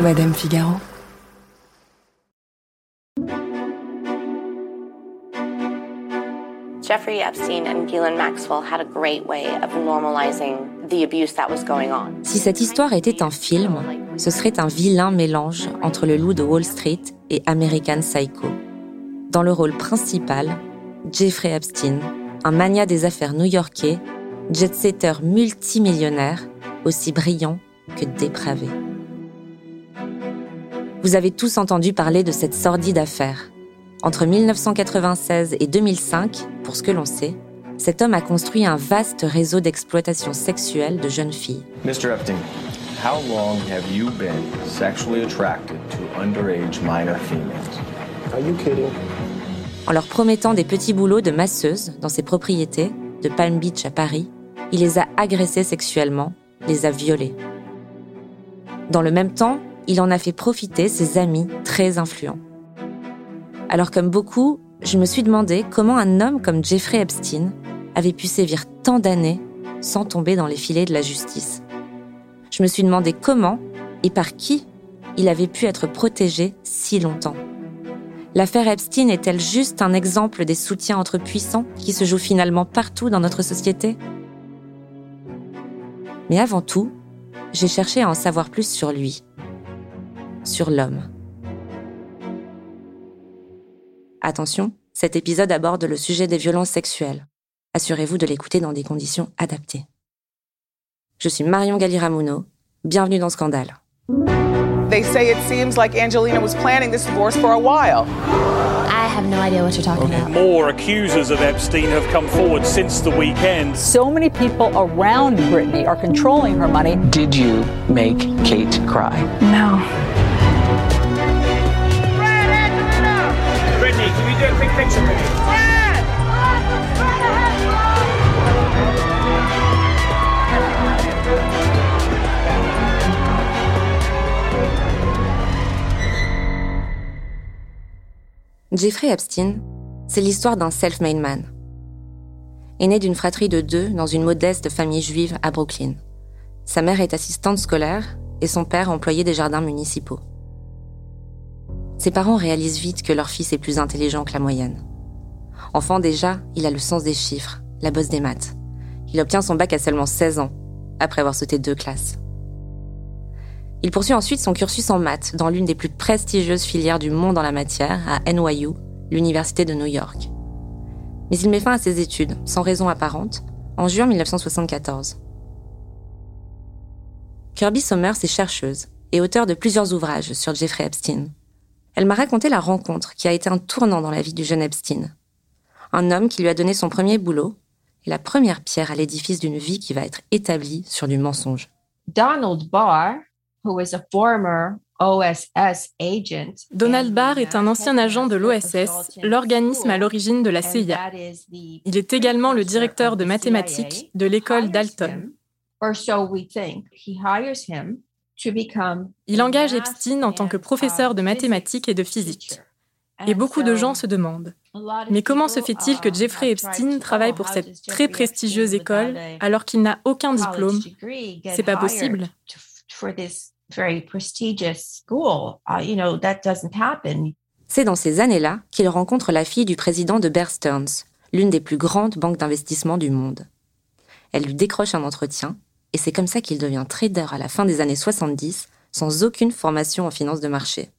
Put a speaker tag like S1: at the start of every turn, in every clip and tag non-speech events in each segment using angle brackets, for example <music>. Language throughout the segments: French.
S1: Madame Figaro.
S2: Jeffrey Epstein and Ghislaine Maxwell had a great way of normalizing the abuse that was going on.
S3: Si cette histoire était un film, ce serait un vilain mélange entre le loup de Wall Street et American Psycho. Dans le rôle principal, Jeffrey Epstein, un mania des affaires new-yorkais, jet-setter multimillionnaire, aussi brillant que dépravé. Vous avez tous entendu parler de cette sordide affaire. Entre 1996 et 2005, pour ce que l'on sait, cet homme a construit un vaste réseau d'exploitation sexuelle de jeunes filles.
S4: Mr. Epstein, how long have you been sexually attracted to underage minor females?
S5: Are you kidding?
S3: En leur promettant des petits boulots de masseuse dans ses propriétés, de Palm Beach à Paris, il les a agressées sexuellement, les a violées. Dans le même temps, il en a fait profiter ses amis très influents. Alors comme beaucoup, je me suis demandé comment un homme comme Jeffrey Epstein avait pu sévir tant d'années sans tomber dans les filets de la justice. Je me suis demandé comment et par qui il avait pu être protégé si longtemps. L'affaire Epstein est-elle juste un exemple des soutiens entre puissants qui se jouent finalement partout dans notre société? Mais avant tout, j'ai cherché à en savoir plus sur lui, sur l'homme. Attention, cet épisode aborde le sujet des violences sexuelles. Assurez-vous de l'écouter dans des conditions adaptées. Je suis Marion Galiramuno. Bienvenue dans Scandale.
S6: They say it seems like Angelina was planning this divorce for a while.
S7: I have no idea what you're talking about.
S8: More accusers of Epstein have come forward since the weekend.
S9: So many people around Britney are controlling her money.
S10: Did you make Kate cry?
S9: No.
S3: Jeffrey Epstein, c'est l'histoire d'un self-made man. Né d'une fratrie de deux dans une modeste famille juive à Brooklyn. Sa mère est assistante scolaire et son père employé des jardins municipaux. Ses parents réalisent vite que leur fils est plus intelligent que la moyenne. Enfant déjà, il a le sens des chiffres, la bosse des maths. Il obtient son bac à seulement 16 ans, après avoir sauté deux classes. Il poursuit ensuite son cursus en maths dans l'une des plus prestigieuses filières du monde en la matière, à NYU, l'Université de New York. Mais il met fin à ses études, sans raison apparente, en juin 1974. Kirby Sommers est chercheuse et auteure de plusieurs ouvrages sur Jeffrey Epstein. Elle m'a raconté la rencontre qui a été un tournant dans la vie du jeune Epstein. Un homme qui lui a donné son premier boulot et la première pierre à l'édifice d'une vie qui va être établie sur du mensonge.
S7: Donald Barr, who is a former OSS agent.
S11: Donald Barr est un ancien agent de l'OSS, l'organisme à l'origine de la CIA. Il est également le directeur de mathématiques de l'école Dalton.
S7: Or so we think. He hires him
S11: Il engage Epstein en tant que professeur de mathématiques et de physique. Et beaucoup de gens se demandent, mais comment se fait-il que Jeffrey Epstein travaille pour cette très prestigieuse école alors qu'il n'a aucun diplôme? C'est pas possible.
S7: for this very prestigious school. Uh, you know, that doesn't happen.
S3: C'est dans ces années-là qu'il rencontre la fille du président de Bear Stearns, l'une des plus grandes banques d'investissement du monde. Elle lui décroche un entretien, et c'est comme ça qu'il devient trader à la fin des années 70, sans aucune formation en finance de marché.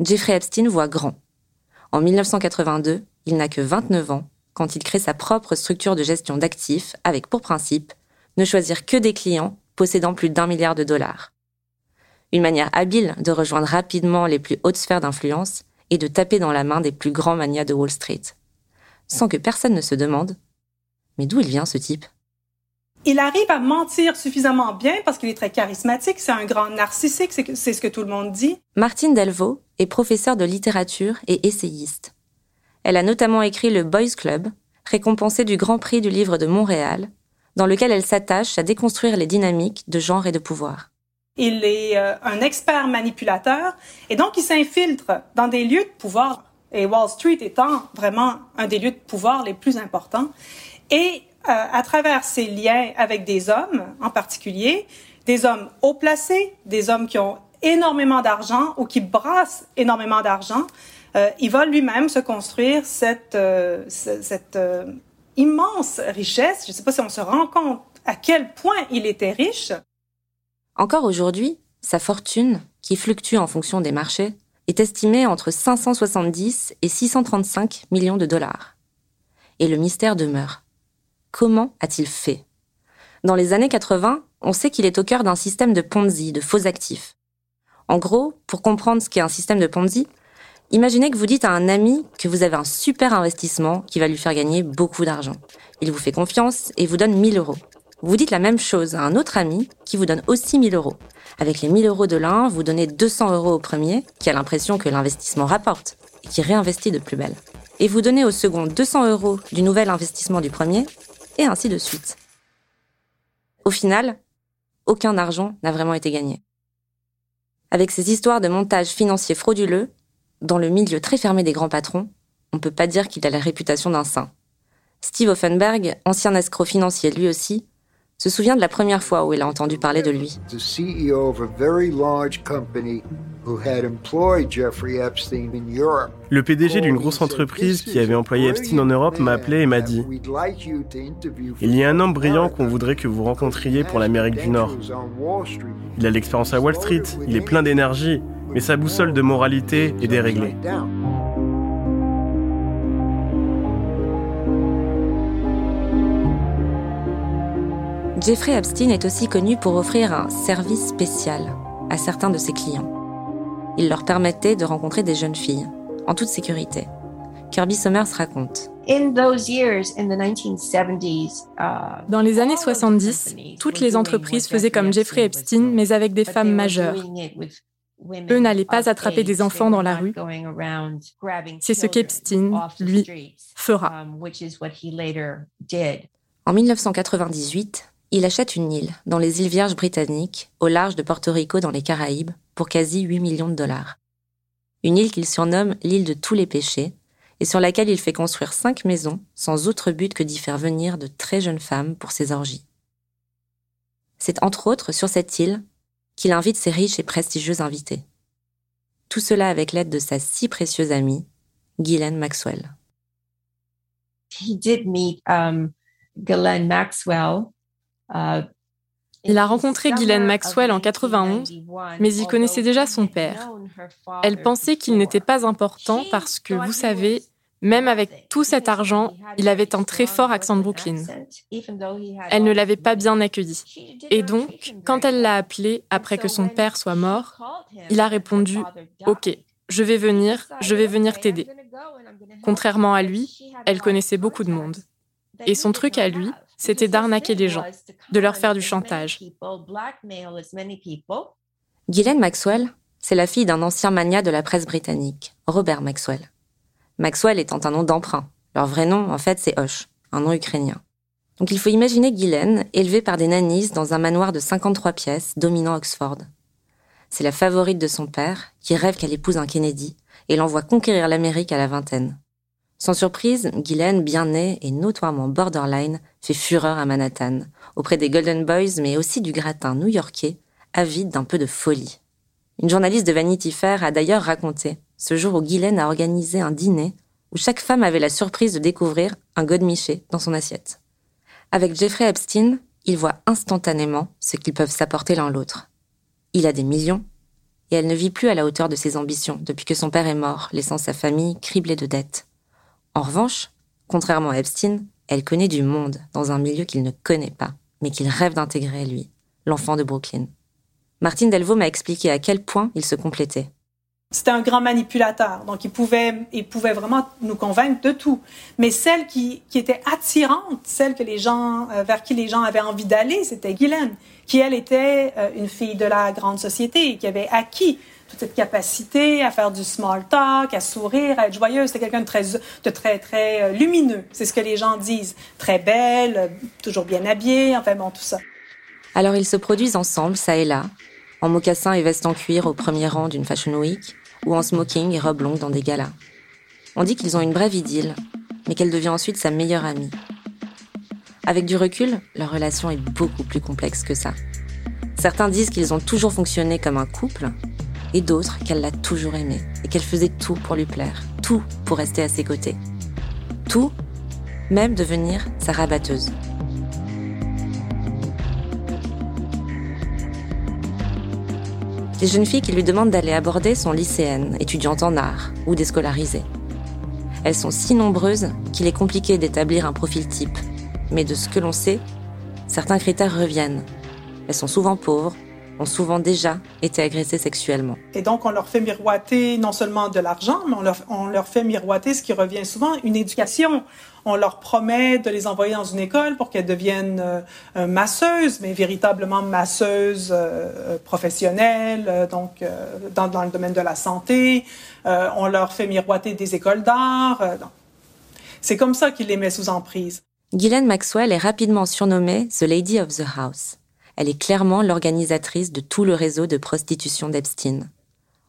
S3: Jeffrey Epstein voit grand. En 1982, il n'a que 29 ans quand il crée sa propre structure de gestion d'actifs avec pour principe ne choisir que des clients possédant plus d'un milliard de dollars. Une manière habile de rejoindre rapidement les plus hautes sphères d'influence et de taper dans la main des plus grands manias de Wall Street. Sans que personne ne se demande Mais d'où il vient ce type?
S12: Il arrive à mentir suffisamment bien parce qu'il est très charismatique, c'est un grand narcissique, c'est ce que tout le monde dit.
S3: Martine Delvaux est professeure de littérature et essayiste. Elle a notamment écrit le Boys Club, récompensé du Grand Prix du livre de Montréal, dans lequel elle s'attache à déconstruire les dynamiques de genre et de pouvoir.
S12: Il est euh, un expert manipulateur et donc il s'infiltre dans des lieux de pouvoir, et Wall Street étant vraiment un des lieux de pouvoir les plus importants. Et à travers ses liens avec des hommes en particulier, des hommes haut placés, des hommes qui ont énormément d'argent ou qui brasse énormément d'argent, euh, il va lui-même se construire cette, euh, cette euh, immense richesse. Je ne sais pas si on se rend compte à quel point il était riche.
S3: Encore aujourd'hui, sa fortune, qui fluctue en fonction des marchés, est estimée entre 570 et 635 millions de dollars. Et le mystère demeure. Comment a-t-il fait? Dans les années 80, on sait qu'il est au cœur d'un système de Ponzi, de faux actifs. En gros, pour comprendre ce qu'est un système de Ponzi, imaginez que vous dites à un ami que vous avez un super investissement qui va lui faire gagner beaucoup d'argent. Il vous fait confiance et vous donne 1000 euros. Vous dites la même chose à un autre ami qui vous donne aussi 1000 euros. Avec les 1000 euros de l'un, vous donnez 200 euros au premier, qui a l'impression que l'investissement rapporte, et qui réinvestit de plus belle. Et vous donnez au second 200 euros du nouvel investissement du premier, et ainsi de suite. Au final, aucun argent n'a vraiment été gagné. Avec ces histoires de montage financier frauduleux, dans le milieu très fermé des grands patrons, on ne peut pas dire qu'il a la réputation d'un saint. Steve Offenberg, ancien escroc financier lui aussi, se souvient de la première fois où il a entendu parler de lui.
S1: Le PDG d'une grosse entreprise qui avait employé Epstein en Europe m'a appelé et m'a dit Il y a un homme brillant qu'on voudrait que vous rencontriez pour l'Amérique du Nord. Il a l'expérience à Wall Street, il est plein d'énergie, mais sa boussole de moralité est déréglée.
S3: Jeffrey Epstein est aussi connu pour offrir un service spécial à certains de ses clients. Il leur permettait de rencontrer des jeunes filles, en toute sécurité. Kirby Summers raconte.
S11: Uh, Dans les années 70, toutes les entreprises faisaient comme Jeffrey Epstein, mais avec des femmes majeures. Eux n'allaient pas attraper des enfants dans la rue. C'est ce qu'Epstein, lui, fera.
S3: Um, en 1998, il achète une île dans les îles Vierges britanniques, au large de Porto Rico dans les Caraïbes, pour quasi 8 millions de dollars. Une île qu'il surnomme l'île de tous les péchés, et sur laquelle il fait construire cinq maisons, sans autre but que d'y faire venir de très jeunes femmes pour ses orgies. C'est entre autres sur cette île qu'il invite ses riches et prestigieux invités. Tout cela avec l'aide de sa si précieuse amie, Ghislaine Maxwell.
S7: He did meet um, Ghislaine Maxwell
S11: il a rencontré Ghislaine Maxwell en 91, mais il connaissait déjà son père. Elle pensait qu'il n'était pas important parce que, vous savez, même avec tout cet argent, il avait un très fort accent de Brooklyn. Elle ne l'avait pas bien accueilli. Et donc, quand elle l'a appelé après que son père soit mort, il a répondu ⁇ Ok, je vais venir, je vais venir t'aider. Contrairement à lui, elle connaissait beaucoup de monde. Et son truc à lui, c'était d'arnaquer les gens, de leur faire du chantage.
S3: Ghislaine Maxwell, c'est la fille d'un ancien magnat de la presse britannique, Robert Maxwell. Maxwell étant un nom d'emprunt. Leur vrai nom, en fait, c'est Hoche, un nom ukrainien. Donc il faut imaginer Ghislaine, élevée par des nannies dans un manoir de 53 pièces dominant Oxford. C'est la favorite de son père, qui rêve qu'elle épouse un Kennedy, et l'envoie conquérir l'Amérique à la vingtaine. Sans surprise, Guylaine, bien née et notoirement borderline, fait fureur à Manhattan, auprès des Golden Boys, mais aussi du gratin new-yorkais, avide d'un peu de folie. Une journaliste de Vanity Fair a d'ailleurs raconté ce jour où Guylaine a organisé un dîner où chaque femme avait la surprise de découvrir un godemiché dans son assiette. Avec Jeffrey Epstein, ils voient instantanément ce qu'ils peuvent s'apporter l'un l'autre. Il a des millions, et elle ne vit plus à la hauteur de ses ambitions depuis que son père est mort, laissant sa famille criblée de dettes. En revanche, contrairement à Epstein, elle connaît du monde dans un milieu qu'il ne connaît pas, mais qu'il rêve d'intégrer lui, l'enfant de Brooklyn. Martine Delvaux m'a expliqué à quel point il se complétait.
S12: C'était un grand manipulateur, donc il pouvait, il pouvait vraiment nous convaincre de tout. Mais celle qui, qui était attirante, celle que les gens, euh, vers qui les gens avaient envie d'aller, c'était Guylaine, qui elle était euh, une fille de la grande société, qui avait acquis toute cette capacité à faire du small talk, à sourire, à être joyeuse. C'était quelqu'un de très, de très, très euh, lumineux. C'est ce que les gens disent. Très belle, euh, toujours bien habillée, enfin bon, tout ça.
S3: Alors ils se produisent ensemble, ça et là, en mocassins et vestes en cuir au premier rang d'une Fashion Week, ou en smoking et robe longue dans des galas. On dit qu'ils ont une brève idylle, mais qu'elle devient ensuite sa meilleure amie. Avec du recul, leur relation est beaucoup plus complexe que ça. Certains disent qu'ils ont toujours fonctionné comme un couple, et d'autres qu'elle l'a toujours aimé et qu'elle faisait tout pour lui plaire, tout pour rester à ses côtés. Tout, même devenir sa rabatteuse. Les jeunes filles qui lui demandent d'aller aborder sont lycéennes, étudiantes en art ou déscolarisées. Elles sont si nombreuses qu'il est compliqué d'établir un profil type. Mais de ce que l'on sait, certains critères reviennent. Elles sont souvent pauvres, ont souvent déjà été agressées sexuellement.
S12: Et donc, on leur fait miroiter non seulement de l'argent, mais on leur, on leur, fait miroiter ce qui revient souvent, une éducation. On leur promet de les envoyer dans une école pour qu'elles deviennent euh, masseuses, mais véritablement masseuses euh, professionnelles, euh, donc euh, dans, dans, le domaine de la santé. Euh, on leur fait miroiter des écoles d'art. Euh, C'est comme ça qu'ils les met sous emprise.
S3: Ghislaine Maxwell est rapidement surnommée The Lady of the House elle est clairement l'organisatrice de tout le réseau de prostitution d'Epstein.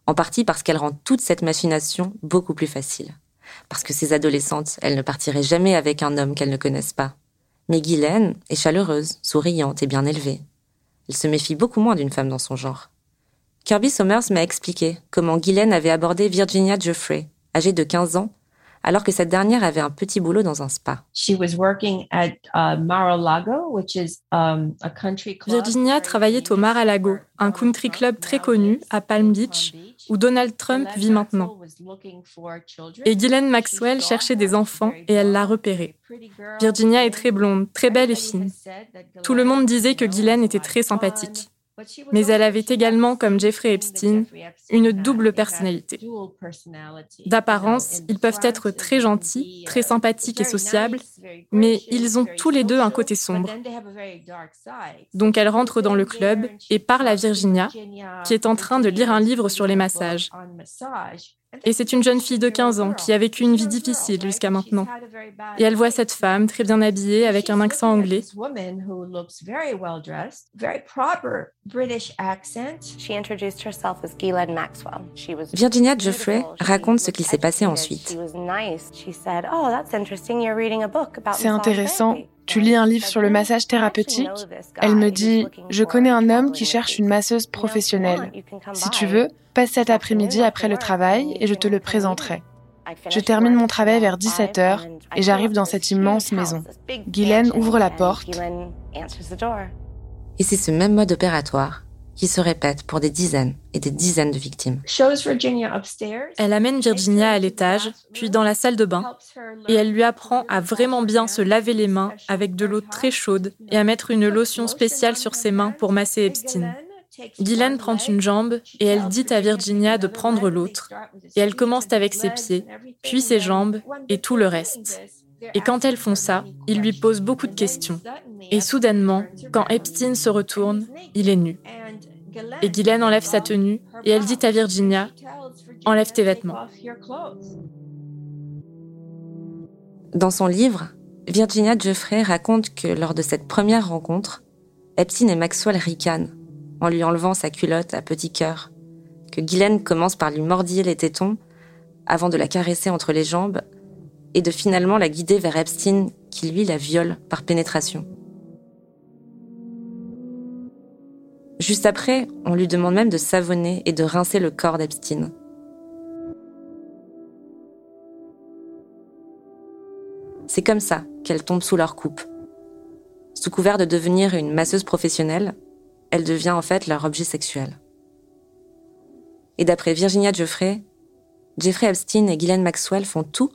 S3: En partie parce qu'elle rend toute cette machination beaucoup plus facile. Parce que ces adolescentes, elles ne partiraient jamais avec un homme qu'elles ne connaissent pas. Mais Guylaine est chaleureuse, souriante et bien élevée. Elle se méfie beaucoup moins d'une femme dans son genre. Kirby Somers m'a expliqué comment Guylaine avait abordé Virginia Jeffrey, âgée de 15 ans, alors que cette dernière avait un petit boulot dans un spa.
S11: Virginia travaillait au Mar-a-Lago, un country club très connu à Palm Beach, où Donald Trump vit maintenant. Et Ghislaine Maxwell cherchait des enfants et elle l'a repéré. Virginia est très blonde, très belle et fine. Tout le monde disait que Ghislaine était très sympathique. Mais elle avait également, comme Jeffrey Epstein, une double personnalité. D'apparence, ils peuvent être très gentils, très sympathiques et sociables, mais ils ont tous les deux un côté sombre. Donc elle rentre dans le club et parle à Virginia, qui est en train de lire un livre sur les massages. Et c'est une jeune fille de 15 ans qui a vécu une vie difficile jusqu'à maintenant. Et elle voit cette femme très bien habillée avec un accent anglais.
S3: Virginia Jeffrey raconte ce qui s'est passé ensuite.
S5: Oh, c'est intéressant. Tu lis un livre sur le massage thérapeutique Elle me dit, je connais un homme qui cherche une masseuse professionnelle. Si tu veux, passe cet après-midi après le travail et je te le présenterai. Je termine mon travail vers 17h et j'arrive dans cette immense maison. Guylaine ouvre la porte.
S3: Et c'est ce même mode opératoire qui se répète pour des dizaines et des dizaines de victimes.
S11: Elle amène Virginia à l'étage, puis dans la salle de bain, et elle lui apprend à vraiment bien se laver les mains avec de l'eau très chaude et à mettre une lotion spéciale sur ses mains pour masser Epstein. Guylaine prend une jambe et elle dit à Virginia de prendre l'autre, et elle commence avec ses pieds, puis ses jambes et tout le reste. Et quand elles font ça, il lui pose beaucoup de questions. Et soudainement, quand Epstein se retourne, il est nu. Et Guylaine enlève sa tenue et elle dit à Virginia, enlève tes vêtements.
S3: Dans son livre, Virginia Jeffrey raconte que lors de cette première rencontre, Epstein et Maxwell ricanent en lui enlevant sa culotte à petit cœur, que Guylaine commence par lui mordiller les tétons avant de la caresser entre les jambes et de finalement la guider vers Epstein qui lui la viole par pénétration. Juste après, on lui demande même de savonner et de rincer le corps d'Epstein. C'est comme ça qu'elle tombe sous leur coupe. Sous couvert de devenir une masseuse professionnelle, elle devient en fait leur objet sexuel. Et d'après Virginia Jeffrey, Jeffrey Epstein et Ghislaine Maxwell font tout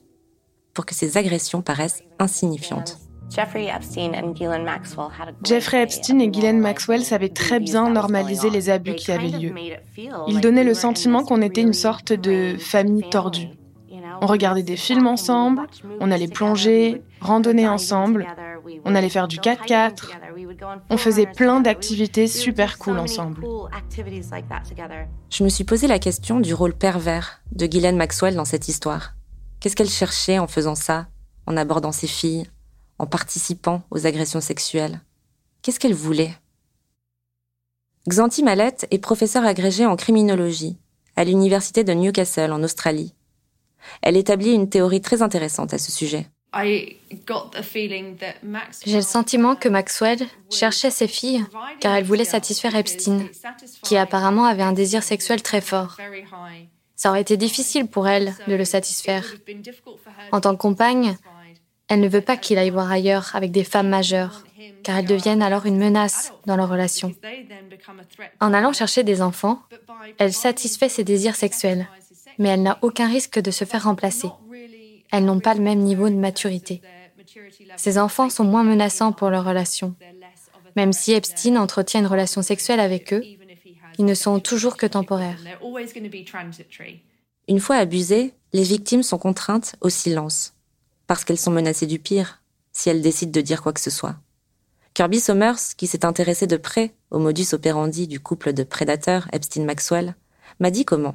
S3: pour que ces agressions paraissent insignifiantes.
S5: Jeffrey Epstein et Ghislaine Maxwell savaient très bien normaliser les abus qui avaient lieu. Ils donnaient le sentiment qu'on était une sorte de famille tordue. On regardait des films ensemble, on allait plonger, randonner ensemble, on allait faire du 4x4, on faisait plein d'activités super cool ensemble.
S3: Je me suis posé la question du rôle pervers de Ghislaine Maxwell dans cette histoire. Qu'est-ce qu'elle cherchait en faisant ça, en abordant ses filles, en participant aux agressions sexuelles Qu'est-ce qu'elle voulait? Xanthi Mallette est professeure agrégée en criminologie à l'université de Newcastle en Australie. Elle établit une théorie très intéressante à ce sujet.
S13: J'ai le sentiment que Maxwell cherchait ses filles car elle voulait satisfaire Epstein, qui apparemment avait un désir sexuel très fort. Ça aurait été difficile pour elle de le satisfaire. En tant que compagne, elle ne veut pas qu'il aille voir ailleurs avec des femmes majeures, car elles deviennent alors une menace dans leur relation. En allant chercher des enfants, elle satisfait ses désirs sexuels, mais elle n'a aucun risque de se faire remplacer. Elles n'ont pas le même niveau de maturité. Ces enfants sont moins menaçants pour leur relation. Même si Epstein entretient une relation sexuelle avec eux, ils ne sont toujours que temporaires.
S3: Une fois abusées, les victimes sont contraintes au silence, parce qu'elles sont menacées du pire si elles décident de dire quoi que ce soit. Kirby Somers, qui s'est intéressé de près au modus operandi du couple de prédateurs Epstein-Maxwell, m'a dit comment.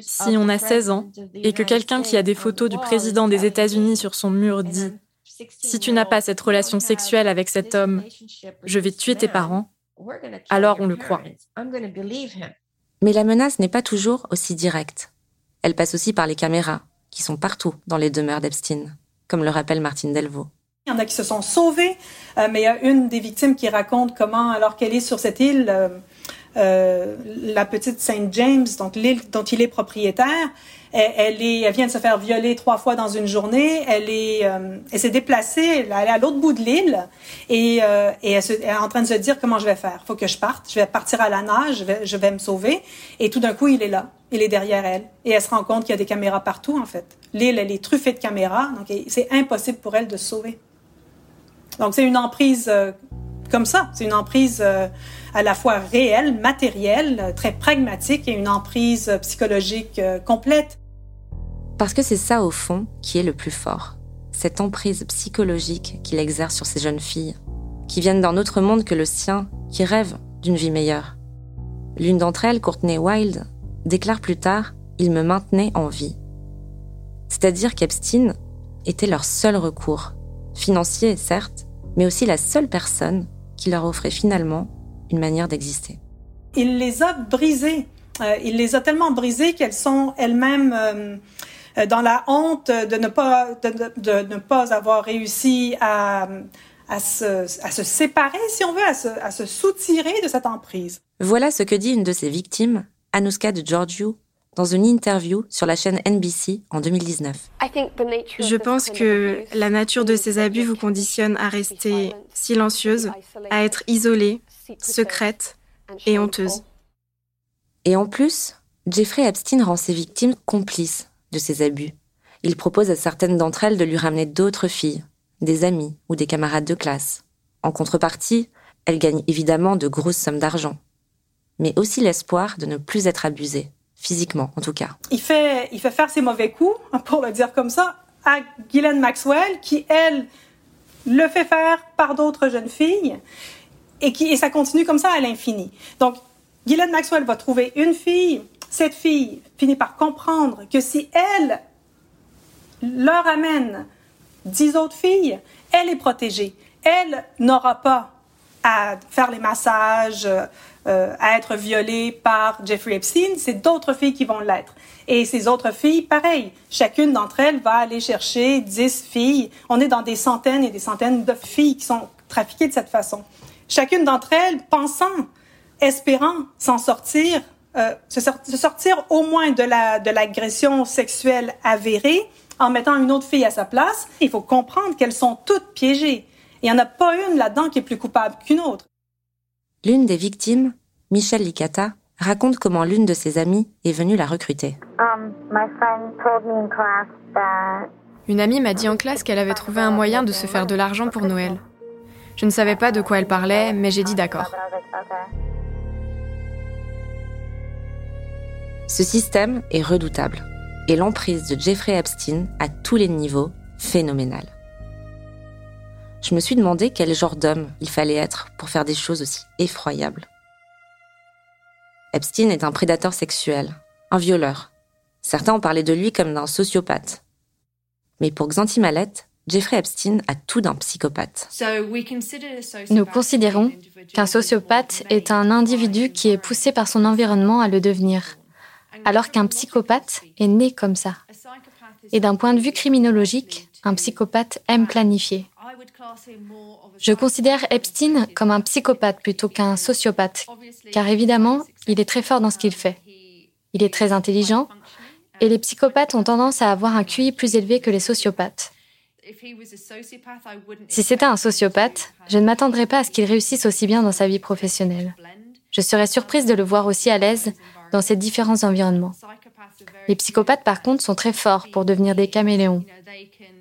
S11: Si on a 16 ans et que quelqu'un qui a des photos du président des États-Unis sur son mur dit ⁇ Si tu n'as pas cette relation sexuelle avec cet homme, je vais tuer tes parents ⁇ alors on le croit.
S3: Mais la menace n'est pas toujours aussi directe. Elle passe aussi par les caméras, qui sont partout dans les demeures d'Epstein, comme le rappelle Martine Delvaux.
S12: Il y en a qui se sont sauvés, euh, mais il y a une des victimes qui raconte comment, alors qu'elle est sur cette île, euh, euh, la petite Saint James, donc l'île dont il est propriétaire, elle, est, elle vient de se faire violer trois fois dans une journée. Elle est, euh, elle s'est déplacée, elle est à l'autre bout de l'île et, euh, elle, est en train de se dire comment je vais faire. Faut que je parte. Je vais partir à la nage. Je vais, je vais me sauver. Et tout d'un coup, il est là. Il est derrière elle. Et elle se rend compte qu'il y a des caméras partout en fait. L'île, elle est truffée de caméras. Donc c'est impossible pour elle de se sauver. Donc c'est une emprise comme ça. C'est une emprise à la fois réelle, matérielle, très pragmatique et une emprise psychologique euh, complète.
S3: Parce que c'est ça au fond qui est le plus fort. Cette emprise psychologique qu'il exerce sur ces jeunes filles, qui viennent d'un autre monde que le sien, qui rêvent d'une vie meilleure. L'une d'entre elles, Courtney Wilde, déclare plus tard Il me maintenait en vie. C'est-à-dire qu'Epstein était leur seul recours, financier certes, mais aussi la seule personne qui leur offrait finalement une manière d'exister.
S12: Il les a brisées. Euh, il les a tellement brisées qu'elles sont elles-mêmes euh, euh, dans la honte de ne pas, de, ne pas avoir réussi à, à, se, à se séparer, si on veut, à se, à se soutirer de cette emprise.
S3: Voilà ce que dit une de ses victimes, Anuska de Giorgio, dans une interview sur la chaîne NBC en 2019.
S5: Je pense que la nature de ces abus vous conditionne à rester silencieuse, à être isolée, secrète et honteuse.
S3: Et en plus, Jeffrey Epstein rend ses victimes complices de ces abus. Il propose à certaines d'entre elles de lui ramener d'autres filles, des amis ou des camarades de classe. En contrepartie, elles gagnent évidemment de grosses sommes d'argent, mais aussi l'espoir de ne plus être abusées, physiquement en tout cas.
S12: Il fait, il fait faire ses mauvais coups, <laughs> pour le dire comme ça, à Ghislaine Maxwell, qui, elle, le fait faire par d'autres jeunes filles et, qui, et ça continue comme ça à l'infini. Donc, Guylaine Maxwell va trouver une fille, cette fille finit par comprendre que si elle leur amène dix autres filles, elle est protégée. Elle n'aura pas à faire les massages, euh, à être violée par Jeffrey Epstein, c'est d'autres filles qui vont l'être. Et ces autres filles, pareil, chacune d'entre elles va aller chercher dix filles. On est dans des centaines et des centaines de filles qui sont trafiquées de cette façon chacune d'entre elles pensant, espérant s'en sortir, euh, se, sortir au moins de la de l'agression sexuelle avérée en mettant une autre fille à sa place. Il faut comprendre qu'elles sont toutes piégées. Il n'y en a pas une là-dedans qui est plus coupable qu'une autre.
S3: L'une des victimes, Michelle Licata, raconte comment l'une de ses amies est venue la recruter. Um,
S5: une amie m'a dit en classe qu'elle avait trouvé un moyen de se faire de l'argent pour Noël. Je ne savais pas de quoi elle parlait, mais j'ai dit d'accord.
S3: Ce système est redoutable et l'emprise de Jeffrey Epstein à tous les niveaux phénoménale. Je me suis demandé quel genre d'homme il fallait être pour faire des choses aussi effroyables. Epstein est un prédateur sexuel, un violeur. Certains ont parlé de lui comme d'un sociopathe. Mais pour Xanthi Malette, Jeffrey Epstein a tout d'un psychopathe.
S13: Nous considérons qu'un sociopathe est un individu qui est poussé par son environnement à le devenir, alors qu'un psychopathe est né comme ça. Et d'un point de vue criminologique, un psychopathe aime planifier. Je considère Epstein comme un psychopathe plutôt qu'un sociopathe, car évidemment, il est très fort dans ce qu'il fait. Il est très intelligent, et les psychopathes ont tendance à avoir un QI plus élevé que les sociopathes. Si c'était un sociopathe, je ne m'attendrais pas à ce qu'il réussisse aussi bien dans sa vie professionnelle. Je serais surprise de le voir aussi à l'aise dans ces différents environnements. Les psychopathes, par contre, sont très forts pour devenir des caméléons.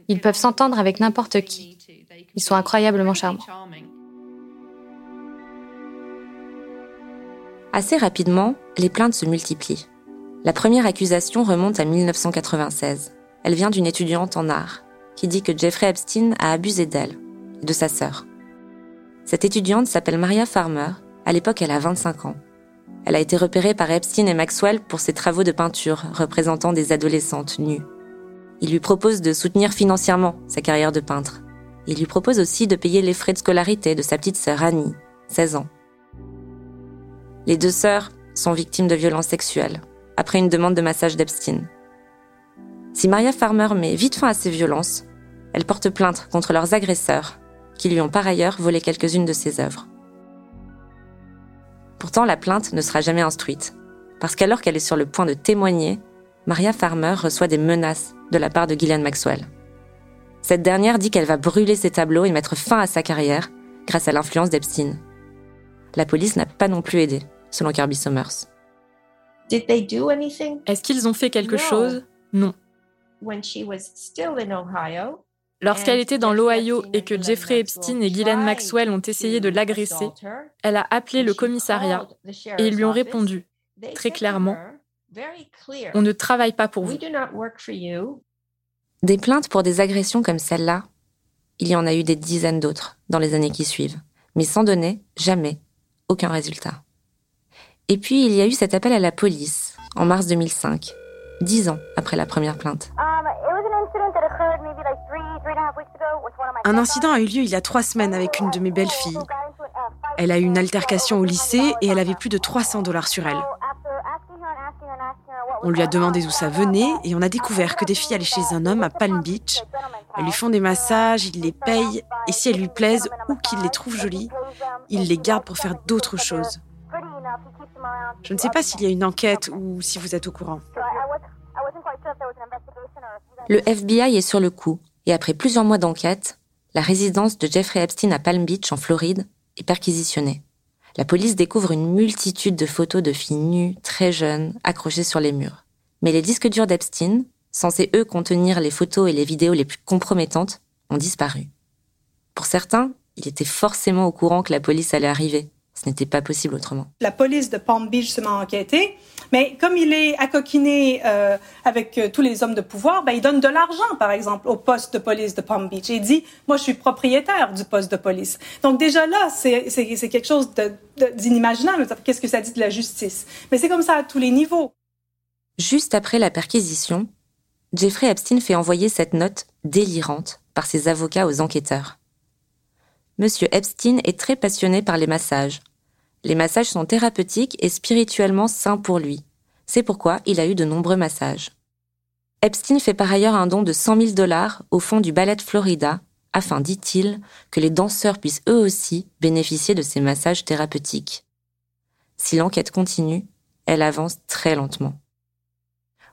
S13: Ils peuvent s'entendre avec n'importe qui. Ils sont incroyablement charmants.
S3: Assez rapidement, les plaintes se multiplient. La première accusation remonte à 1996. Elle vient d'une étudiante en art qui dit que Jeffrey Epstein a abusé d'elle et de sa sœur. Cette étudiante s'appelle Maria Farmer. À l'époque, elle a 25 ans. Elle a été repérée par Epstein et Maxwell pour ses travaux de peinture représentant des adolescentes nues. Il lui propose de soutenir financièrement sa carrière de peintre. Il lui propose aussi de payer les frais de scolarité de sa petite sœur Annie, 16 ans. Les deux sœurs sont victimes de violences sexuelles après une demande de massage d'Epstein. Si Maria Farmer met vite fin à ces violences, elle porte plainte contre leurs agresseurs, qui lui ont par ailleurs volé quelques-unes de ses œuvres. Pourtant, la plainte ne sera jamais instruite, parce qu'alors qu'elle est sur le point de témoigner, Maria Farmer reçoit des menaces de la part de Gillian Maxwell. Cette dernière dit qu'elle va brûler ses tableaux et mettre fin à sa carrière grâce à l'influence d'Epstein. La police n'a pas non plus aidé, selon Kirby Summers.
S11: Est-ce qu'ils ont fait quelque chose? Non. Lorsqu'elle était dans l'Ohio et que Jeffrey Epstein et Ghislaine Maxwell ont essayé de l'agresser, elle a appelé le commissariat et ils lui ont répondu très clairement On ne travaille pas pour vous.
S3: Des plaintes pour des agressions comme celle-là, il y en a eu des dizaines d'autres dans les années qui suivent, mais sans donner jamais aucun résultat. Et puis il y a eu cet appel à la police en mars 2005, dix ans après la première plainte.
S14: Un incident a eu lieu il y a trois semaines avec une de mes belles filles. Elle a eu une altercation au lycée et elle avait plus de 300 dollars sur elle. On lui a demandé d'où ça venait et on a découvert que des filles allaient chez un homme à Palm Beach. Elles lui font des massages, il les paye et si elles lui plaisent ou qu'il les trouve jolies, il les garde pour faire d'autres choses. Je ne sais pas s'il y a une enquête ou si vous êtes au courant.
S3: Le FBI est sur le coup et après plusieurs mois d'enquête, la résidence de Jeffrey Epstein à Palm Beach en Floride est perquisitionnée. La police découvre une multitude de photos de filles nues, très jeunes, accrochées sur les murs. Mais les disques durs d'Epstein, censés eux contenir les photos et les vidéos les plus compromettantes, ont disparu. Pour certains, il était forcément au courant que la police allait arriver. Ce n'était pas possible autrement.
S12: La police de Palm Beach se met à enquêter, mais comme il est accoquiné euh, avec euh, tous les hommes de pouvoir, ben, il donne de l'argent, par exemple, au poste de police de Palm Beach. Et il dit, moi, je suis propriétaire du poste de police. Donc déjà là, c'est quelque chose d'inimaginable. Qu'est-ce que ça dit de la justice? Mais c'est comme ça à tous les niveaux.
S3: Juste après la perquisition, Jeffrey Epstein fait envoyer cette note délirante par ses avocats aux enquêteurs. Monsieur Epstein est très passionné par les massages. Les massages sont thérapeutiques et spirituellement sains pour lui. C'est pourquoi il a eu de nombreux massages. Epstein fait par ailleurs un don de 100 000 dollars au fond du ballet Florida, afin, dit-il, que les danseurs puissent eux aussi bénéficier de ces massages thérapeutiques. Si l'enquête continue, elle avance très lentement.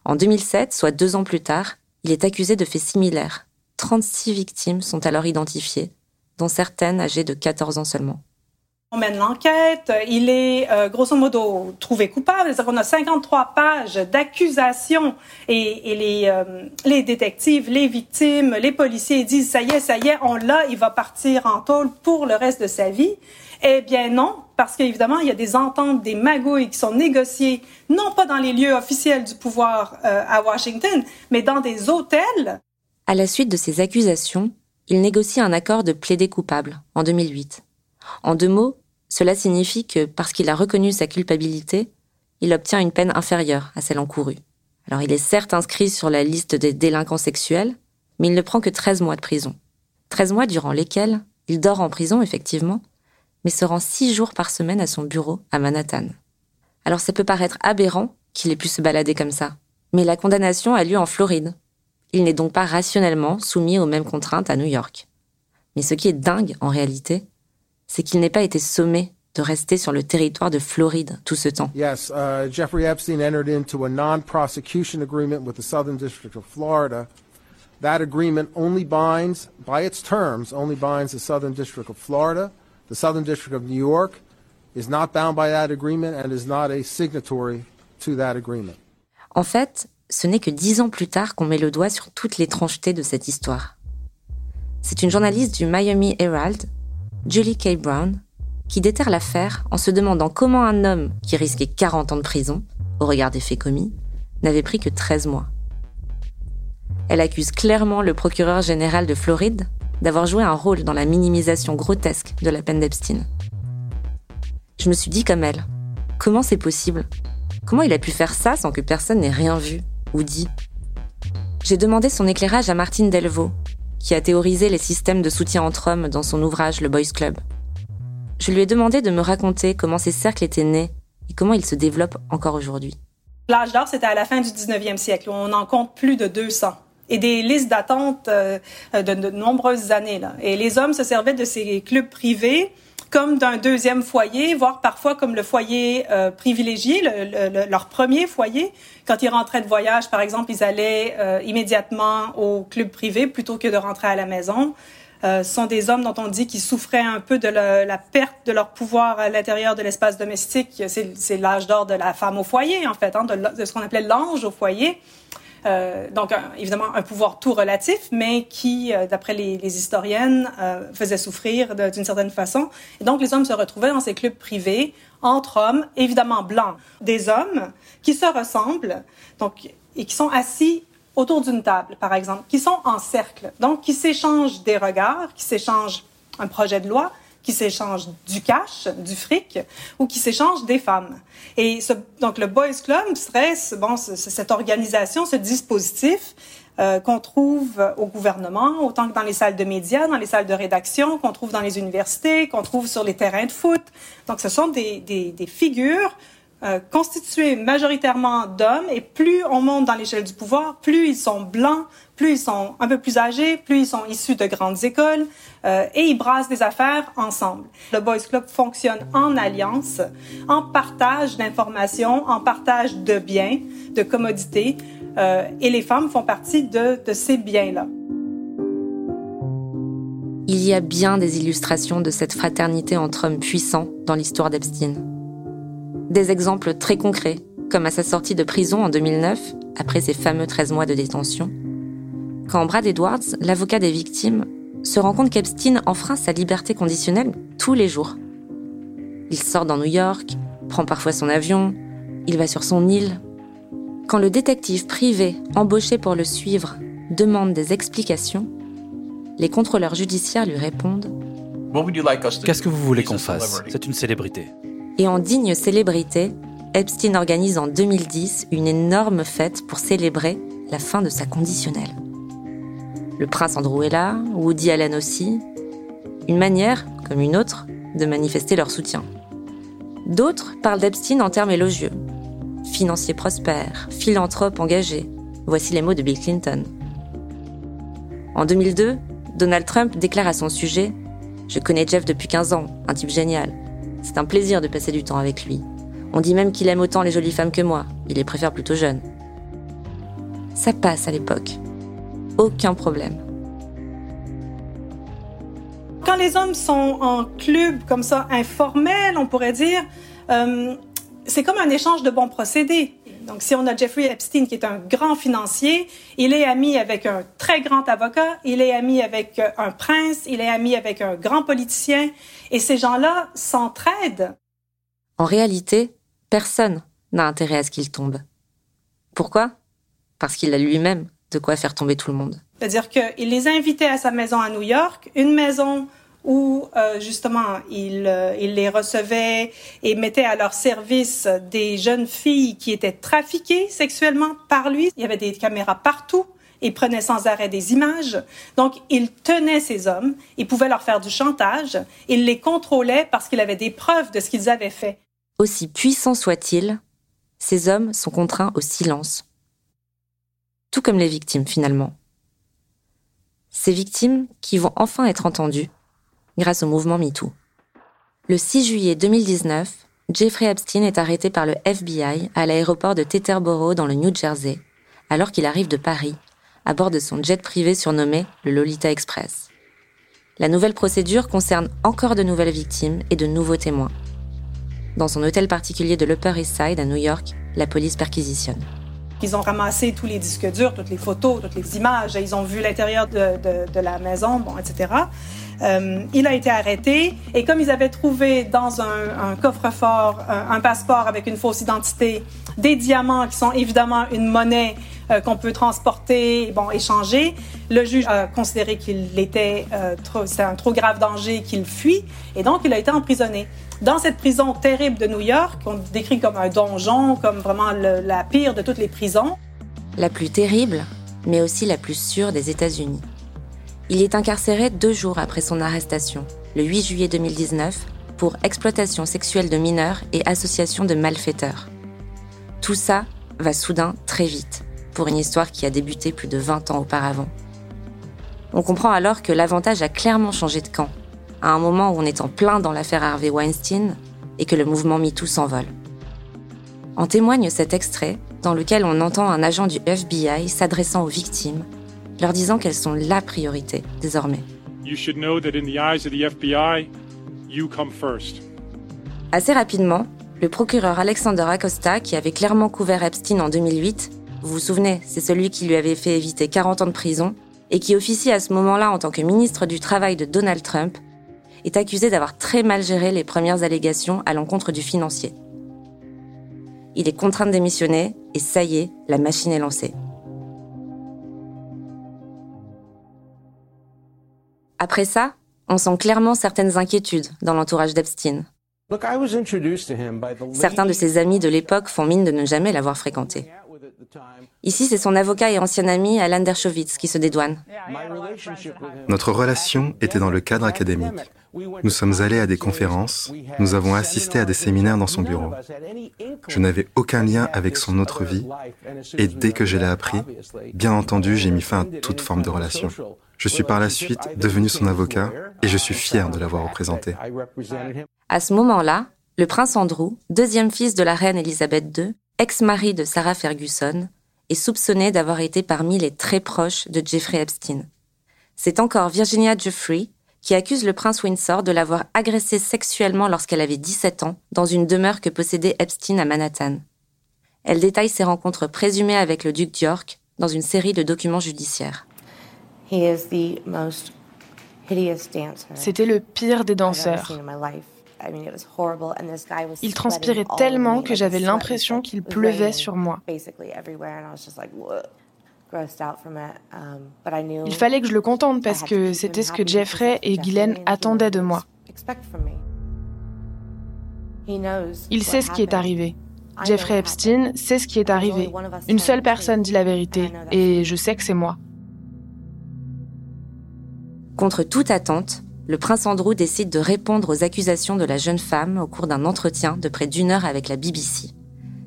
S3: En 2007, soit deux ans plus tard, il est accusé de faits similaires. 36 victimes sont alors identifiées, dont certaines âgées de 14 ans seulement.
S12: On mène l'enquête. Il est euh, grosso modo trouvé coupable. Qu'on a 53 pages d'accusations et, et les, euh, les détectives, les victimes, les policiers disent ça y est, ça y est, on l'a, il va partir en tôle pour le reste de sa vie. Eh bien non, parce qu'évidemment, il y a des ententes, des magouilles qui sont négociées, non pas dans les lieux officiels du pouvoir euh, à Washington, mais dans des hôtels.
S3: À la suite de ces accusations, il négocie un accord de plaider coupable en 2008. En deux mots, cela signifie que parce qu'il a reconnu sa culpabilité, il obtient une peine inférieure à celle encourue. Alors il est certes inscrit sur la liste des délinquants sexuels, mais il ne prend que 13 mois de prison. 13 mois durant lesquels il dort en prison, effectivement, mais se rend 6 jours par semaine à son bureau à Manhattan. Alors ça peut paraître aberrant qu'il ait pu se balader comme ça, mais la condamnation a lieu en Floride, Il n'est donc pas rationnellement soumis aux mêmes contraintes à New York. Mais ce qui est dingue en réalité, c'est qu'il n'ait pas été sommé de rester sur le territoire de Floride tout ce temps.
S15: Yes, uh, Jeffrey Epstein entered into a non-prosecution agreement with the Southern District of Florida. That agreement only binds, by its terms, only binds the Southern District of Florida. The Southern District of New York is not bound by that agreement and is not a signatory to that agreement.
S3: En fait, ce n'est que dix ans plus tard qu'on met le doigt sur toute l'étrangeté de cette histoire. C'est une journaliste du Miami Herald, Julie K. Brown, qui déterre l'affaire en se demandant comment un homme qui risquait 40 ans de prison, au regard des faits commis, n'avait pris que 13 mois. Elle accuse clairement le procureur général de Floride d'avoir joué un rôle dans la minimisation grotesque de la peine d'Epstein. Je me suis dit comme elle, comment c'est possible? Comment il a pu faire ça sans que personne n'ait rien vu ou dit? J'ai demandé son éclairage à Martine Delvaux, qui a théorisé les systèmes de soutien entre hommes dans son ouvrage Le Boys Club. Je lui ai demandé de me raconter comment ces cercles étaient nés et comment ils se développent encore aujourd'hui.
S12: L'âge d'or, c'était à la fin du 19e siècle. On en compte plus de 200 et des listes d'attente euh, de, nombreuses années. Là. Et les hommes se servaient de ces clubs privés comme d'un deuxième foyer, voire parfois comme le foyer euh, privilégié, le, le, leur premier foyer. Quand ils rentraient de voyage, par exemple, ils allaient euh, immédiatement au club privé plutôt que de rentrer à la maison. Euh, sont des hommes dont on dit qu'ils souffraient un peu de la, perte de leur pouvoir à l'intérieur de l'espace domestique. C'est l'âge d'or de la femme au foyer, en fait, hein, de, de ce qu'on appelait l'ange au foyer. Euh, donc, évidemment, un pouvoir tout relatif, mais qui, euh, d'après les, les, historiennes, euh, faisait souffrir d'une certaine façon. Et donc, les hommes se retrouvaient dans ces clubs privés, entre hommes, évidemment blancs. Des hommes qui se ressemblent, donc, et qui sont assis autour d'une table, par exemple, qui sont en cercle, donc qui s'échangent des regards, qui s'échangent un projet de loi, qui s'échangent du cash, du fric, ou qui s'échangent des femmes. Et ce, donc le Boys Club serait bon, cette organisation, ce dispositif euh, qu'on trouve au gouvernement, autant que dans les salles de médias, dans les salles de rédaction, qu'on trouve dans les universités, qu'on trouve sur les terrains de foot. Donc ce sont des, des, des figures euh, constitués majoritairement d'hommes et plus on monte dans l'échelle du pouvoir, plus ils sont blancs, plus ils sont un peu plus âgés, plus ils sont issus de grandes écoles euh, et ils brassent des affaires ensemble. Le Boys Club fonctionne en alliance, en partage d'informations, en partage de biens, de commodités euh, et les femmes font partie de, de ces biens-là.
S3: Il y a bien des illustrations de cette fraternité entre hommes puissants dans l'histoire d'Epstein. Des exemples très concrets, comme à sa sortie de prison en 2009, après ses fameux 13 mois de détention, quand Brad Edwards, l'avocat des victimes, se rend compte qu'Epstein enfreint sa liberté conditionnelle tous les jours. Il sort dans New York, prend parfois son avion, il va sur son île. Quand le détective privé embauché pour le suivre demande des explications, les contrôleurs judiciaires lui répondent
S16: Qu'est-ce que vous voulez qu'on fasse? C'est une célébrité.
S3: Et en digne célébrité, Epstein organise en 2010 une énorme fête pour célébrer la fin de sa conditionnelle. Le prince Andrew est là, Woody Allen aussi. Une manière, comme une autre, de manifester leur soutien. D'autres parlent d'Epstein en termes élogieux. Financier prospère, philanthrope engagé. Voici les mots de Bill Clinton. En 2002, Donald Trump déclare à son sujet Je connais Jeff depuis 15 ans, un type génial. C'est un plaisir de passer du temps avec lui. On dit même qu'il aime autant les jolies femmes que moi. Il les préfère plutôt jeunes. Ça passe à l'époque. Aucun problème.
S12: Quand les hommes sont en club comme ça, informel, on pourrait dire, euh, c'est comme un échange de bons procédés. Donc, si on a Jeffrey Epstein, qui est un grand financier, il est ami avec un très grand avocat, il est ami avec un prince, il est ami avec un grand politicien, et ces gens-là s'entraident.
S3: En réalité, personne n'a intérêt à ce qu'il tombe. Pourquoi? Parce qu'il a lui-même de quoi faire tomber tout le monde.
S12: C'est-à-dire qu'il les invitait à sa maison à New York, une maison où euh, justement il, euh, il, les recevait et mettait à leur service des jeunes filles qui étaient trafiquées sexuellement par lui. Il y avait des caméras partout. Il prenait sans arrêt des images. Donc, il tenait ces hommes, il pouvait leur faire du chantage, il les contrôlait parce qu'il avait des preuves de ce qu'ils avaient fait.
S3: Aussi puissants soient-ils, ces hommes sont contraints au silence. Tout comme les victimes, finalement. Ces victimes qui vont enfin être entendues grâce au mouvement MeToo. Le 6 juillet 2019, Jeffrey Epstein est arrêté par le FBI à l'aéroport de Teterboro dans le New Jersey, alors qu'il arrive de Paris, à bord de son jet privé surnommé le Lolita Express. La nouvelle procédure concerne encore de nouvelles victimes et de nouveaux témoins. Dans son hôtel particulier de l'Upper East Side à New York, la police perquisitionne.
S12: Ils ont ramassé tous les disques durs, toutes les photos, toutes les images. Ils ont vu l'intérieur de, la maison, bon, etc. Euh, il a été arrêté et comme ils avaient trouvé dans un, coffre-fort un, passeport avec une fausse identité, des diamants qui sont évidemment une monnaie euh, qu'on peut transporter, bon, échanger, le juge a considéré qu'il était euh, trop, un trop grave danger qu'il fuit et donc il a été emprisonné dans cette prison terrible de New York, qu'on décrit comme un donjon, comme vraiment la pire de toutes les prisons.
S3: La plus terrible, mais aussi la plus sûre des États-Unis. Il est incarcéré deux jours après son arrestation, le 8 juillet 2019, pour exploitation sexuelle de mineurs et association de malfaiteurs. Tout ça va soudain très vite, pour une histoire qui a débuté plus de 20 ans auparavant. On comprend alors que l'avantage a clairement changé de camp à un moment où on est en plein dans l'affaire Harvey Weinstein et que le mouvement MeToo s'envole. En témoigne cet extrait dans lequel on entend un agent du FBI s'adressant aux victimes, leur disant qu'elles sont la priorité désormais. Assez rapidement, le procureur Alexander Acosta, qui avait clairement couvert Epstein en 2008, vous vous souvenez, c'est celui qui lui avait fait éviter 40 ans de prison, et qui officie à ce moment-là en tant que ministre du Travail de Donald Trump, est accusé d'avoir très mal géré les premières allégations à l'encontre du financier. Il est contraint de démissionner et ça y est, la machine est lancée. Après ça, on sent clairement certaines inquiétudes dans l'entourage d'Epstein. Certains de ses amis de l'époque font mine de ne jamais l'avoir fréquenté. Ici, c'est son avocat et ancien ami Alan Dershowitz qui se dédouane.
S17: Notre relation était dans le cadre académique. Nous sommes allés à des conférences, nous avons assisté à des séminaires dans son bureau. Je n'avais aucun lien avec son autre vie et dès que je l'ai appris, bien entendu, j'ai mis fin à toute forme de relation. Je suis par la suite devenu son avocat et je suis fier de l'avoir représenté.
S3: À ce moment-là, le prince Andrew, deuxième fils de la reine Elisabeth II, ex-mari de Sarah Ferguson, est soupçonné d'avoir été parmi les très proches de Jeffrey Epstein. C'est encore Virginia Jeffrey qui accuse le prince Windsor de l'avoir agressée sexuellement lorsqu'elle avait 17 ans dans une demeure que possédait Epstein à Manhattan. Elle détaille ses rencontres présumées avec le duc d'York dans une série de documents judiciaires.
S5: C'était le pire des danseurs. Il transpirait tellement que j'avais l'impression qu'il pleuvait sur moi. Um, Il fallait que je le contente parce que c'était ce que Jeffrey et Guylaine attendaient de moi. Il sait ce qui est arrivé. Jeffrey Epstein sait ce qui est arrivé. Une seule personne dit la vérité, et je sais que c'est moi.
S3: Contre toute attente, le prince Andrew décide de répondre aux accusations de la jeune femme au cours d'un entretien de près d'une heure avec la BBC.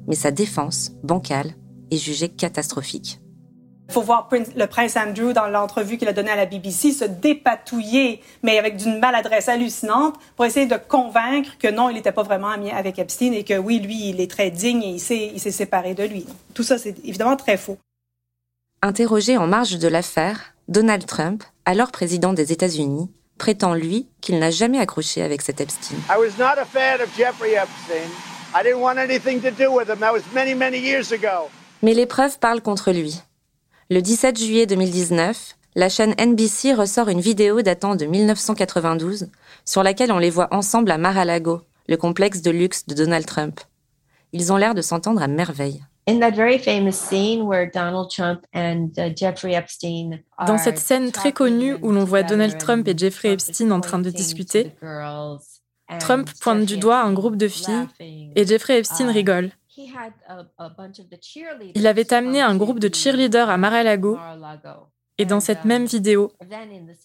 S3: Mais sa défense, bancale, est jugée catastrophique.
S12: Il faut voir le prince Andrew dans l'entrevue qu'il a donnée à la BBC se dépatouiller, mais avec d'une maladresse hallucinante, pour essayer de convaincre que non, il n'était pas vraiment ami avec Epstein et que oui, lui, il est très digne et il s'est, il s'est séparé de lui. Tout ça, c'est évidemment très faux.
S3: Interrogé en marge de l'affaire, Donald Trump, alors président des États-Unis, prétend lui qu'il n'a jamais accroché avec cet Epstein. Mais les preuves parlent contre lui. Le 17 juillet 2019, la chaîne NBC ressort une vidéo datant de 1992 sur laquelle on les voit ensemble à Mar-a-Lago, le complexe de luxe de Donald Trump. Ils ont l'air de s'entendre à merveille.
S11: Dans cette scène très connue où l'on voit Donald Trump et Jeffrey Epstein en train de discuter, Trump pointe du doigt un groupe de filles et Jeffrey Epstein uh, rigole. Il avait amené un groupe de cheerleaders à Mar-a-Lago et dans cette même um, vidéo,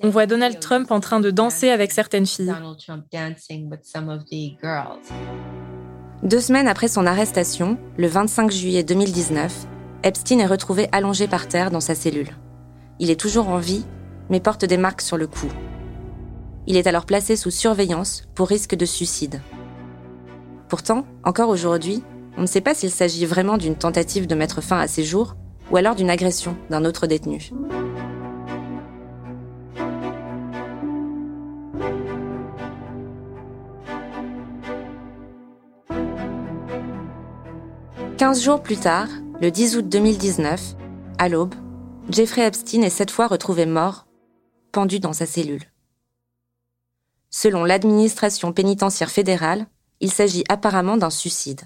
S11: on voit Donald Trump en train de danser avec certaines filles.
S3: Deux semaines après son arrestation, le 25 juillet 2019, Epstein est retrouvé allongé par terre dans sa cellule. Il est toujours en vie, mais porte des marques sur le cou. Il est alors placé sous surveillance pour risque de suicide. Pourtant, encore aujourd'hui, on ne sait pas s'il s'agit vraiment d'une tentative de mettre fin à ses jours ou alors d'une agression d'un autre détenu. Quinze jours plus tard, le 10 août 2019, à l'aube, Jeffrey Epstein est cette fois retrouvé mort, pendu dans sa cellule. Selon l'administration pénitentiaire fédérale, il s'agit apparemment d'un suicide.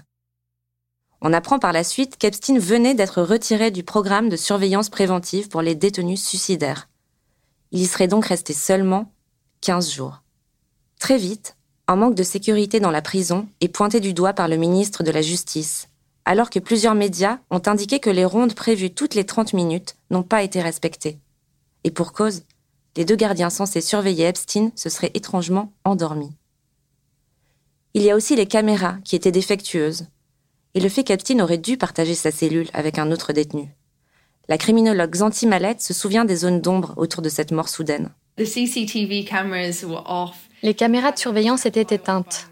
S3: On apprend par la suite qu'Epstein venait d'être retiré du programme de surveillance préventive pour les détenus suicidaires. Il y serait donc resté seulement 15 jours. Très vite, un manque de sécurité dans la prison est pointé du doigt par le ministre de la Justice, alors que plusieurs médias ont indiqué que les rondes prévues toutes les 30 minutes n'ont pas été respectées. Et pour cause, les deux gardiens censés surveiller Epstein se seraient étrangement endormis. Il y a aussi les caméras qui étaient défectueuses, et le fait qu'Epstein aurait dû partager sa cellule avec un autre détenu. La criminologue Zanti Malette se souvient des zones d'ombre autour de cette mort soudaine.
S13: Les caméras de surveillance étaient éteintes.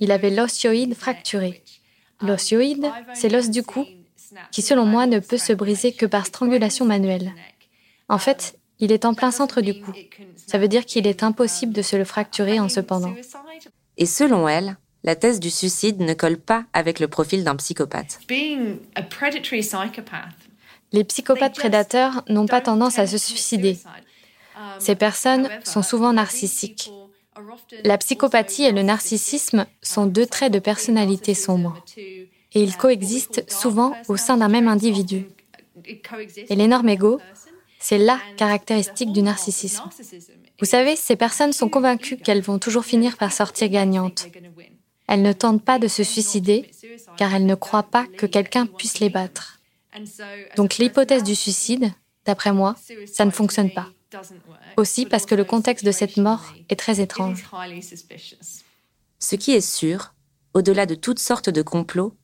S13: Il avait l'osioïde fracturé. L'osioïde, c'est l'os du cou qui, selon moi, ne peut se briser que par strangulation manuelle. En fait, il est en plein centre du cou. Ça veut dire qu'il est impossible de se le fracturer en se pendant.
S3: Et selon elle, la thèse du suicide ne colle pas avec le profil d'un psychopathe.
S13: Les psychopathes prédateurs n'ont pas tendance à se suicider. Ces personnes sont souvent narcissiques. La psychopathie et le narcissisme sont deux traits de personnalité sombres. Et ils coexistent souvent au sein d'un même individu. Et l'énorme ego, c'est la caractéristique du narcissisme. Vous savez, ces personnes sont convaincues qu'elles vont toujours finir par sortir gagnantes. Elles ne tentent pas de se suicider car elles ne croient pas que quelqu'un puisse les battre. Donc l'hypothèse du suicide, d'après moi, ça ne fonctionne pas. Aussi parce que le contexte de cette mort est très étrange.
S3: Ce qui est sûr, au-delà de toutes sortes de complots,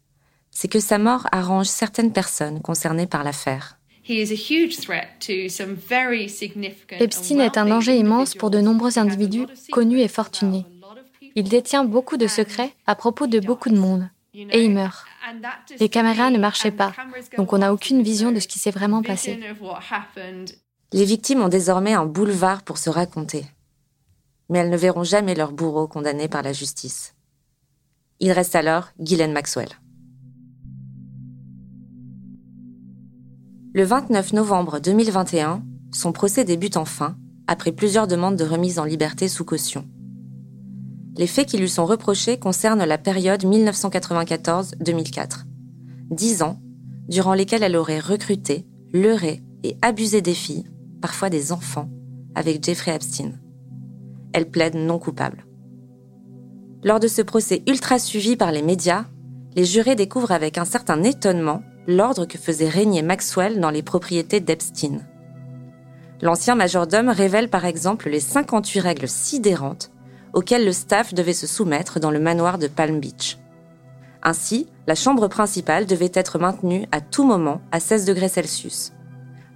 S3: c'est que sa mort arrange certaines personnes concernées par l'affaire.
S13: Epstein est un danger immense pour de nombreux individus connus et fortunés. Il détient beaucoup de secrets à propos de beaucoup de monde. Et il meurt. Les caméras ne marchaient pas, donc on n'a aucune vision de ce qui s'est vraiment passé.
S3: Les victimes ont désormais un boulevard pour se raconter. Mais elles ne verront jamais leur bourreau condamné par la justice. Il reste alors Ghislaine Maxwell. Le 29 novembre 2021, son procès débute enfin, après plusieurs demandes de remise en liberté sous caution. Les faits qui lui sont reprochés concernent la période 1994-2004. Dix ans, durant lesquels elle aurait recruté, leurré et abusé des filles, parfois des enfants, avec Jeffrey Epstein. Elle plaide non coupable. Lors de ce procès ultra suivi par les médias, les jurés découvrent avec un certain étonnement l'ordre que faisait régner Maxwell dans les propriétés d'Epstein. L'ancien majordome révèle par exemple les 58 règles sidérantes auxquelles le staff devait se soumettre dans le manoir de Palm Beach. Ainsi, la chambre principale devait être maintenue à tout moment à 16 degrés Celsius.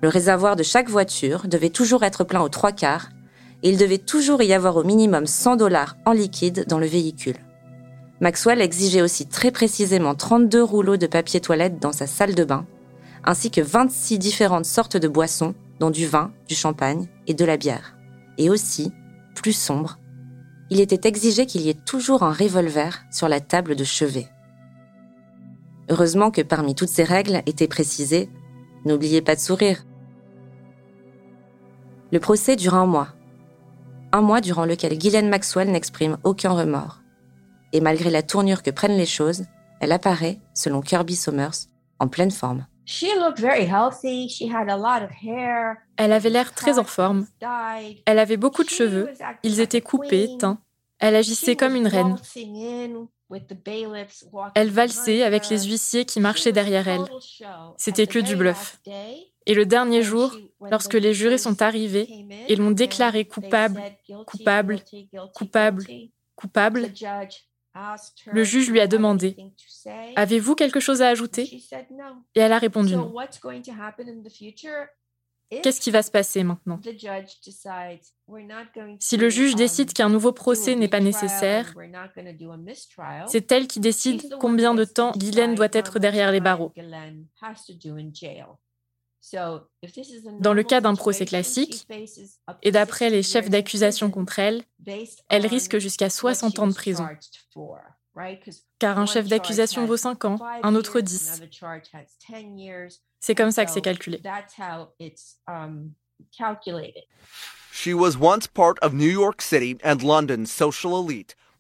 S3: Le réservoir de chaque voiture devait toujours être plein aux trois quarts et il devait toujours y avoir au minimum 100 dollars en liquide dans le véhicule. Maxwell exigeait aussi très précisément 32 rouleaux de papier toilette dans sa salle de bain, ainsi que 26 différentes sortes de boissons, dont du vin, du champagne et de la bière. Et aussi, plus sombre, il était exigé qu'il y ait toujours un revolver sur la table de chevet. Heureusement que parmi toutes ces règles étaient précisées N'oubliez pas de sourire. Le procès dure un mois. Un mois durant lequel Ghislaine Maxwell n'exprime aucun remords. Et malgré la tournure que prennent les choses, elle apparaît, selon Kirby Somers, en pleine forme.
S11: Elle avait l'air très en forme. Elle avait beaucoup de cheveux. Ils étaient coupés, teints. Elle agissait comme une reine. Elle valsait avec les huissiers qui marchaient derrière elle. C'était que du bluff. Et le dernier jour, lorsque les jurés sont arrivés, ils l'ont déclaré coupable, coupable, coupable, coupable. Le juge lui a demandé Avez-vous quelque chose à ajouter? Et elle a répondu non. Qu'est-ce qui va se passer maintenant? Si le juge décide qu'un nouveau procès n'est pas nécessaire, c'est elle qui décide combien de temps Guylaine doit être derrière les barreaux. Dans le cas d'un procès classique, et d'après les chefs d'accusation contre elle, elle risque jusqu'à 60 ans de prison. Car un chef d'accusation vaut 5 ans, un autre 10. C'est comme ça que c'est calculé.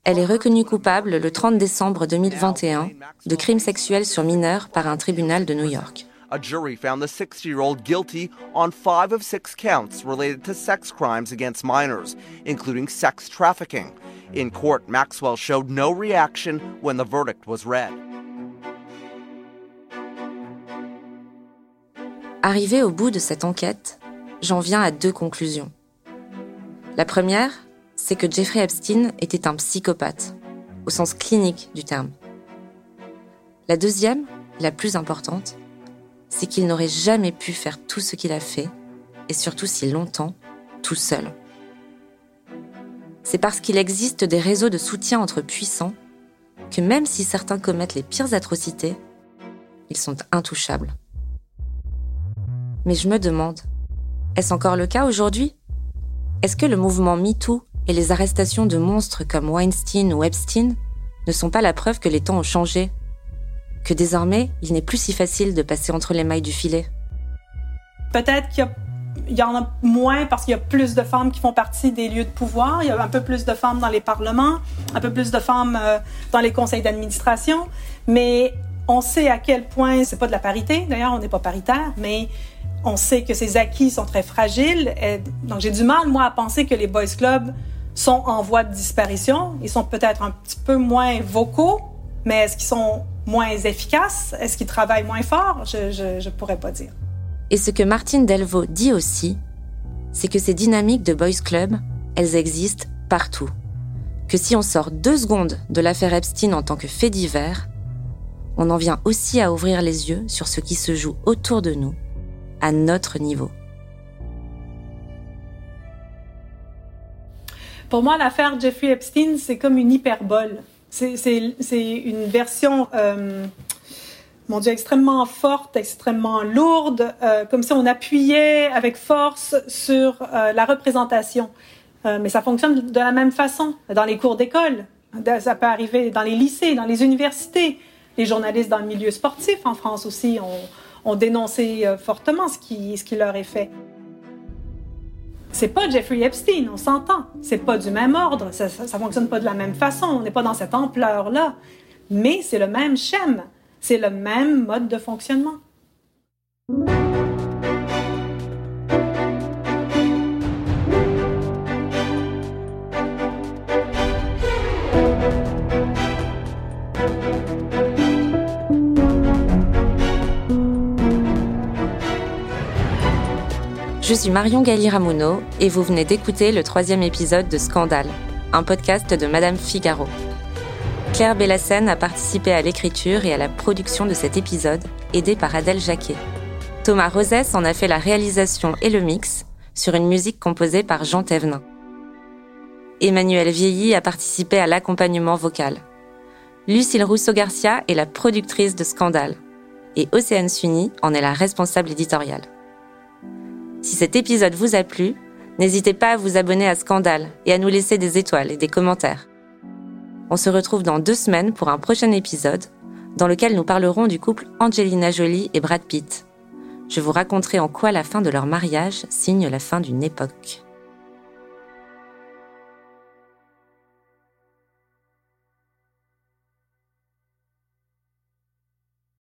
S3: Elle est reconnue coupable le 30 décembre 2021 de crimes sexuels sur mineurs par un tribunal de New York. A jury found the 60 year old guilty on five of six counts related to sex crimes against minors, including sex trafficking. In court, Maxwell showed no reaction when the verdict was read. Arrivé au bout de cette enquête, j'en viens à deux conclusions. La première, c'est que Jeffrey Epstein était un psychopathe, au sens clinique du terme. La deuxième, la plus importante, c'est qu'il n'aurait jamais pu faire tout ce qu'il a fait, et surtout si longtemps, tout seul. C'est parce qu'il existe des réseaux de soutien entre puissants que même si certains commettent les pires atrocités, ils sont intouchables. Mais je me demande, est-ce encore le cas aujourd'hui? Est-ce que le mouvement MeToo et les arrestations de monstres comme Weinstein ou Epstein ne sont pas la preuve que les temps ont changé? Que désormais, il n'est plus si facile de passer entre les mailles du filet.
S12: Peut-être qu'il y, en a moins parce qu'il y a plus de femmes qui font partie des lieux de pouvoir, il y a un peu plus de femmes dans les parlements, un peu plus de femmes euh, dans les conseils d'administration, mais on sait à quel point c'est pas de la parité. D'ailleurs, on n'est pas paritaire, mais on sait que ces acquis sont très fragiles. donc, j'ai du mal, moi, à penser que les boys clubs sont en voie de disparition. Ils sont peut-être un petit peu moins vocaux, mais est-ce qu'ils sont moins efficaces? Est-ce qu'ils travaillent moins fort? Je ne pourrais pas dire.
S3: Et ce que Martine Delvaux dit aussi, c'est que ces dynamiques de Boys Club, elles existent partout. Que si on sort deux secondes de l'affaire Epstein en tant que fait divers, on en vient aussi à ouvrir les yeux sur ce qui se joue autour de nous, à notre niveau.
S12: Pour moi, l'affaire Jeffrey Epstein, c'est comme une hyperbole. C'est une version, euh, mon Dieu, extrêmement forte, extrêmement lourde, euh, comme si on appuyait avec force sur euh, la représentation. mais ça fonctionne de la même façon dans les cours d'école. Ça peut arriver dans les lycées, dans les universités. Les journalistes dans le milieu sportif en France aussi ont, dénoncé fortement ce qui leur est fait. C'est pas Jeffrey Epstein, on s'entend. C'est pas du même ordre, ça, ça, fonctionne pas de la même façon, on n'est pas dans cette ampleur-là. Mais c'est le même schème, c'est le même mode de fonctionnement.
S3: Je suis Marion Galli-Ramuno et vous venez d'écouter le troisième épisode de Scandale, un podcast de Madame Figaro. Claire Bellassène a participé à l'écriture et à la production de cet épisode, aidée par Adèle Jacquet. Thomas Rosès en a fait la réalisation et le mix sur une musique composée par Jean Thévenin. Emmanuel Vieilly a participé à l'accompagnement vocal. Lucille Rousseau-Garcia est la productrice de Scandale et Océane Sunny en est la responsable éditoriale. Si cet épisode vous a plu, n'hésitez pas à vous abonner à Scandale et à nous laisser des étoiles et des commentaires. On se retrouve dans deux semaines pour un prochain épisode dans lequel nous parlerons du couple Angelina Jolie et Brad Pitt. Je vous raconterai en quoi la fin de leur mariage signe la fin d'une époque.